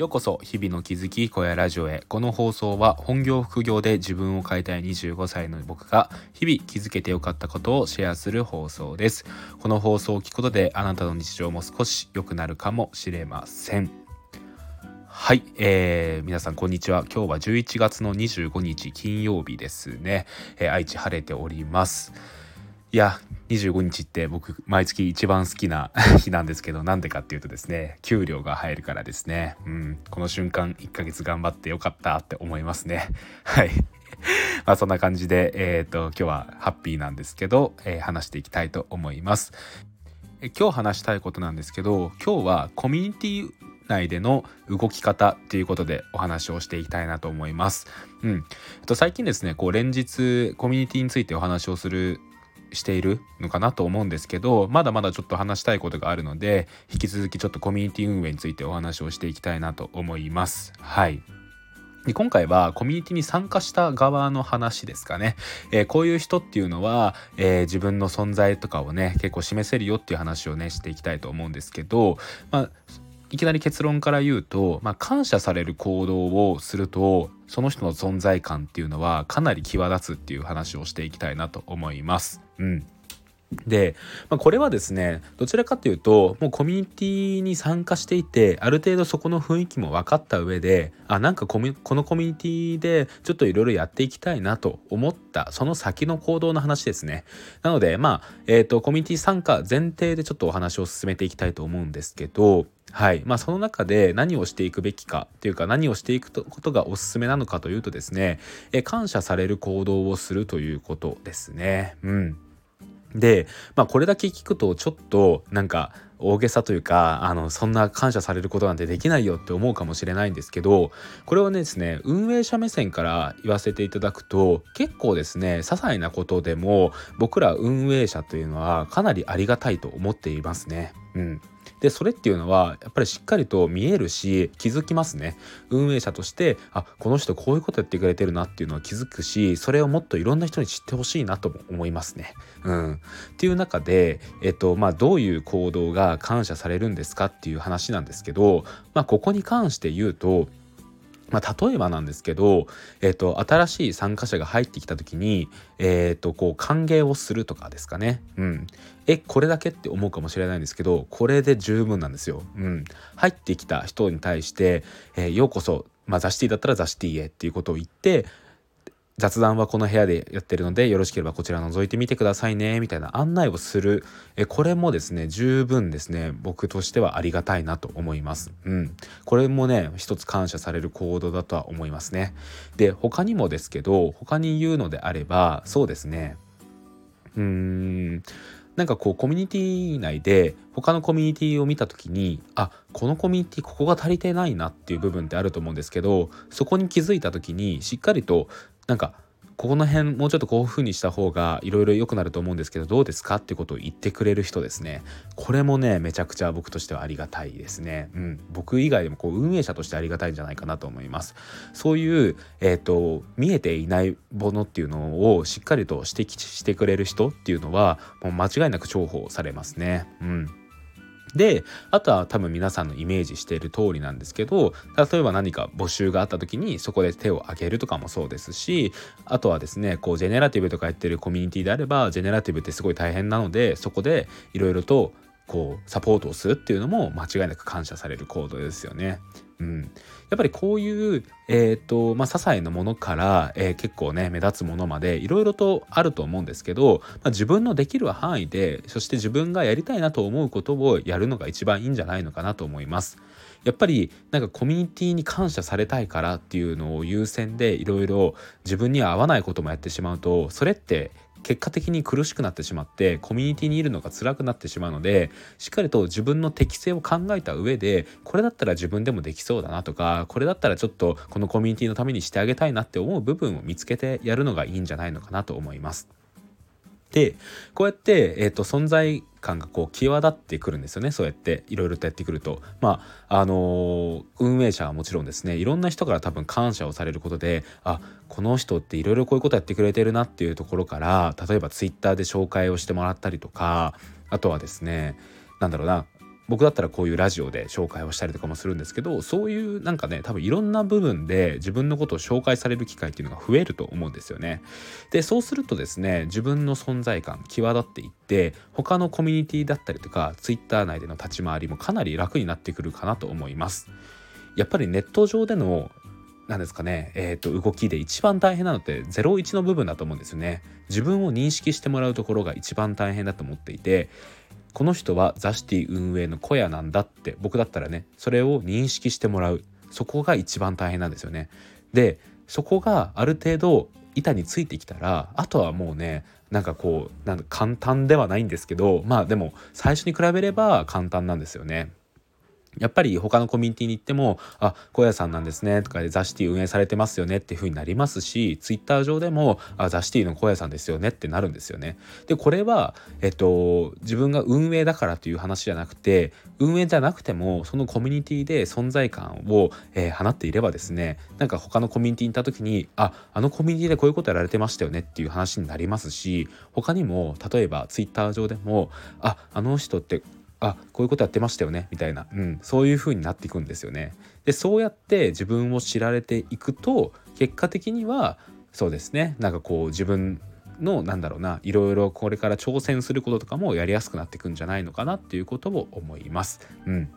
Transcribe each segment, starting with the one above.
ようこそ日々の気づき小屋ラジオへ。この放送は本業副業で自分を変えたい25歳の僕が日々気づけてよかったことをシェアする放送です。この放送を聞くことであなたの日常も少し良くなるかもしれません。はい、えー、皆さんこんにちは。今日は11月の25日金曜日ですね、えー、愛知晴れております。いや25日って僕毎月一番好きな 日なんですけどなんでかっていうとですね給料が入るからですね。うん。この瞬間1ヶ月頑張ってよかったって思いますね。はい。まあそんな感じでえっ、ー、と今日はハッピーなんですけど、えー、話していきたいと思います。え今日話したいことなんですけど今日はコミュニティ内での動き方っていうことでお話をしていきたいなと思います。うん。と最近ですね、こう連日コミュニティについてお話をするしているのかなと思うんですけどまだまだちょっと話したいことがあるので引き続きちょっとコミュニティ運営についてお話をしていきたいなと思います。はいで今回はコミュニティに参加した側の話ですかね、えー、こういう人っていうのは、えー、自分の存在とかをね結構示せるよっていう話をねしていきたいと思うんですけど、まあ、いきなり結論から言うと、まあ、感謝される行動をするとその人の存在感っていうのはかなり際立つっていう話をしていきたいなと思います。うんで、まあ、これはですねどちらかというともうコミュニティに参加していてある程度そこの雰囲気も分かった上であなんかこのコミュニティでちょっといろいろやっていきたいなと思ったその先の行動の話ですね。なのでまあ、えーと、コミュニティ参加前提でちょっとお話を進めていきたいと思うんですけどはい。まあ、その中で何をしていくべきかっていうか何をしていくことがおすすめなのかというとですねえ感謝される行動をするということですね。うん。で、まあ、これだけ聞くとちょっとなんか大げさというかあのそんな感謝されることなんてできないよって思うかもしれないんですけどこれはねですね運営者目線から言わせていただくと結構ですね些細なことでも僕ら運営者というのはかなりありがたいと思っていますね。うん、でそれっていうのはやっぱりしっかりと見えるし気づきますね運営者としてあこの人こういうことやってくれてるなっていうのは気づくしそれをもっといろんな人に知ってほしいなとも思いますね。うん、っていう中で、えっとまあ、どういう行動が感謝されるんですかっていう話なんですけど、まあ、ここに関して言うとまあ、例えばなんですけど、えーと、新しい参加者が入ってきた時に、えーと、こう歓迎をするとかですかね。うん、えこれだけって思うかもしれないんですけどこれで十分なんですよ。うん、入ってきた人に対して「えー、ようこそ、まあ、ザシティだったらザシティへ」っていうことを言って雑談はこの部屋でやってるのでよろしければこちら覗いてみてくださいねみたいな案内をするえこれもですね十分ですね僕としてはありがたいなと思います。うん、これもね一つ感謝される行動だとは思いますね。で他にもですけど他に言うのであればそうですねうーんなんかこうコミュニティ内で他のコミュニティを見た時にあこのコミュニティここが足りてないなっていう部分ってあると思うんですけどそこに気づいた時にしっかりとなんかここの辺もうちょっとこういう風にした方がいろいろ良くなると思うんですけどどうですかってことを言ってくれる人ですね。これもねめちゃくちゃ僕としてはありがたいですね、うん、僕以外でもこう運営者としてありがたいんじゃないかなと思います。そういう、えーと、見えていないものっていうのをしっかりと指摘してくれる人っていうのはもう間違いなく重宝されますね。うん。であとは多分皆さんのイメージしている通りなんですけど例えば何か募集があった時にそこで手を挙げるとかもそうですしあとはですねこうジェネラティブとかやってるコミュニティであればジェネラティブってすごい大変なのでそこでいろいろとこうサポートをするっていうのも間違いなく感謝される行動ですよね。うん、やっぱりこういう、えーとまあ、些細なものから、えー、結構ね目立つものまでいろいろとあると思うんですけど、まあ、自分のできる範囲でそして自分がやりたいなと思うことをやるのが一番いいんじゃないのかなと思います。やっぱりなんかコミュニティに感謝されたいからっていうのを優先でいろいろ自分には合わないこともやってしまうとそれって結果的に苦しくなってしまってコミュニティにいるのが辛くなってしまうのでしっかりと自分の適性を考えた上でこれだったら自分でもできそうだなとかこれだったらちょっとこのコミュニティのためにしてあげたいなって思う部分を見つけてやるのがいいんじゃないのかなと思います。でこうやって、えーと、存在感がこう際立ってくるんですよね。そうやっていろいろとやってくると。まああのー、運営者はもちろんですねいろんな人から多分感謝をされることであこの人っていろいろこういうことやってくれてるなっていうところから例えばツイッターで紹介をしてもらったりとかあとはですねなんだろうな僕だったらこういうラジオで紹介をしたりとかもするんですけどそういうなんかね多分いろんな部分で自分のことを紹介される機会っていうのが増えると思うんですよね。でそうするとですね自分の存在感際立っていって他のコミュニティだったりとか Twitter 内での立ち回りもかなり楽になってくるかなと思います。やっぱりネット上での何ですかね、えーと、動きで一番大変なのって01の部分だと思うんですよね。自分を認識してもらうところが一番大変だと思っていてこの人はザシティ運営の小屋なんだって僕だったらねそれを認識してもらうそこが一番大変なんですよね。でそこがある程度板についてきたらあとはもうねなんかこうなんか簡単ではないんですけどまあでも最初に比べれば簡単なんですよね。やっぱり他のコミュニティに行っても「あ小屋さんなんですね」とかで「ザシティ運営されてますよね」っていう風になりますしツイッター上でも「あザシティの小屋さんですよね」ってなるんですよね。でこれは、えっと、自分が運営だからという話じゃなくて運営じゃなくてもそのコミュニティで存在感を、えー、放っていればですねなんか他のコミュニティに行った時に「ああのコミュニティでこういうことやられてましたよね」っていう話になりますし他にも例えばツイッター上でも「ああの人ってあこういうことやってましたよねみたいな、うん、そういう風になっていくんですよね。でそうやって自分を知られていくと結果的にはそうですねなんかこう自分のなんだろうないろいろこれから挑戦することとかもやりやすくなっていくんじゃないのかなっていうことを思います。うん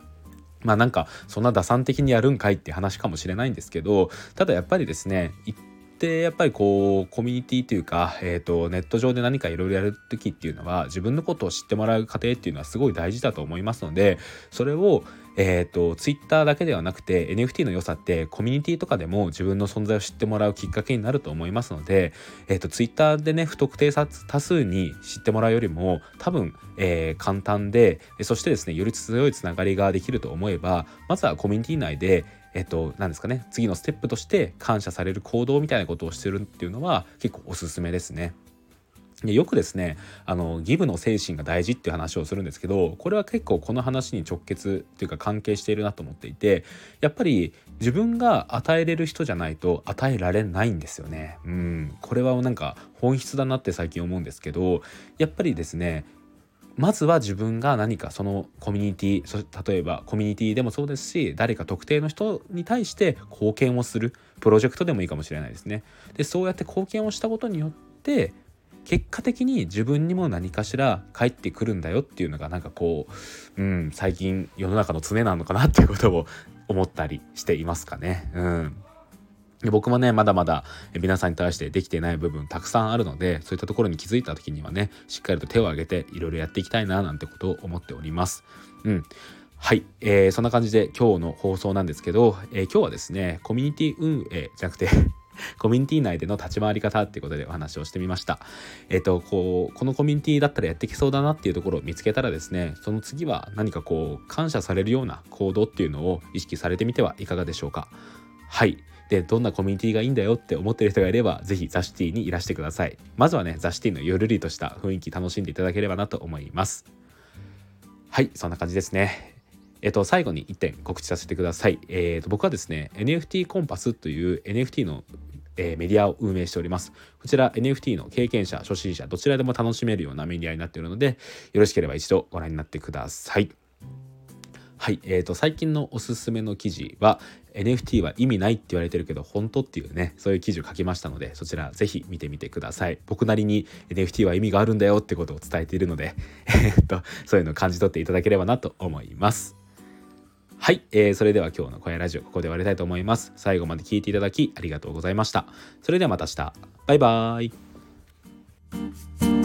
まあなんかそんな打算的にやるんかいって話かもしれないんですけどただやっぱりですね一ってやっぱりこうコミュニティというか、えーと、ネット上で何かいろいろやる時っていうのは自分のことを知ってもらう過程っていうのはすごい大事だと思いますのでそれをえーと、Twitter だけではなくて NFT の良さってコミュニティとかでも自分の存在を知ってもらうきっかけになると思いますので、えーと、Twitter でね不特定多数に知ってもらうよりも多分、えー、簡単でそしてですねより強いつながりができると思えばまずはコミュニティ内でえっと、何ですかね次のステップとして感謝される行動みたいなことをしてるっていうのは結構おすすめですね。でよくですねあのギブの精神が大事っていう話をするんですけどこれは結構この話に直結っていうか関係しているなと思っていてやっぱり自分が与えれる人じゃないと与えられないんですよね。うんこれはなんか本質だなって最近思うんですけどやっぱりですねまずは自分が何かそのコミュニティ例えばコミュニティでもそうですし誰か特定の人に対して貢献をするプロジェクトでもいいかもしれないですね。でそうやって貢献をしたことによって結果的に自分にも何かしら返ってくるんだよっていうのがなんかこう、うん、最近世の中の常なのかなっていうことを思ったりしていますかね。うん僕もねまだまだ皆さんに対してできていない部分たくさんあるのでそういったところに気づいた時にはねしっかりと手を挙げていろいろやっていきたいななんてことを思っております。うんはい、えー、そんな感じで今日の放送なんですけど、えー、今日はですねコミュニティ運営じゃなくて コミュニティ内での立ち回り方っていうことでお話をしてみました。えっ、ー、と、こう、このコミュニティだったらやってきそうだなっていうところを見つけたらですね、その次は何かこう、感謝されるような行動っていうのを意識されてみてはいかがでしょうか。はい。でどんなコミュニティがいいんだよって思ってる人がいれば是非ザシティにいらしてくださいまずはねザシティのゆるりとした雰囲気楽しんでいただければなと思いますはいそんな感じですねえっと、最後に1点告知させてください。えっと、僕はですね、NFT コンパスという NFT の、えー、メディアを運営しております。こちら NFT の経験者、初心者、どちらでも楽しめるようなメディアになっているので、よろしければ一度ご覧になってください。はい、えーと、最近のおすすめの記事は NFT は意味ないって言われてるけど本当っていうねそういう記事を書きましたのでそちらぜひ見てみてください。僕なりに NFT は意味があるんだよってことを伝えているので えっとそういうのを感じ取っていただければなと思います。はい、えー、それでは今日の小屋ラジオここで終わりたいと思います。最後まで聞いていただきありがとうございました。それではまた明日。バイバーイ。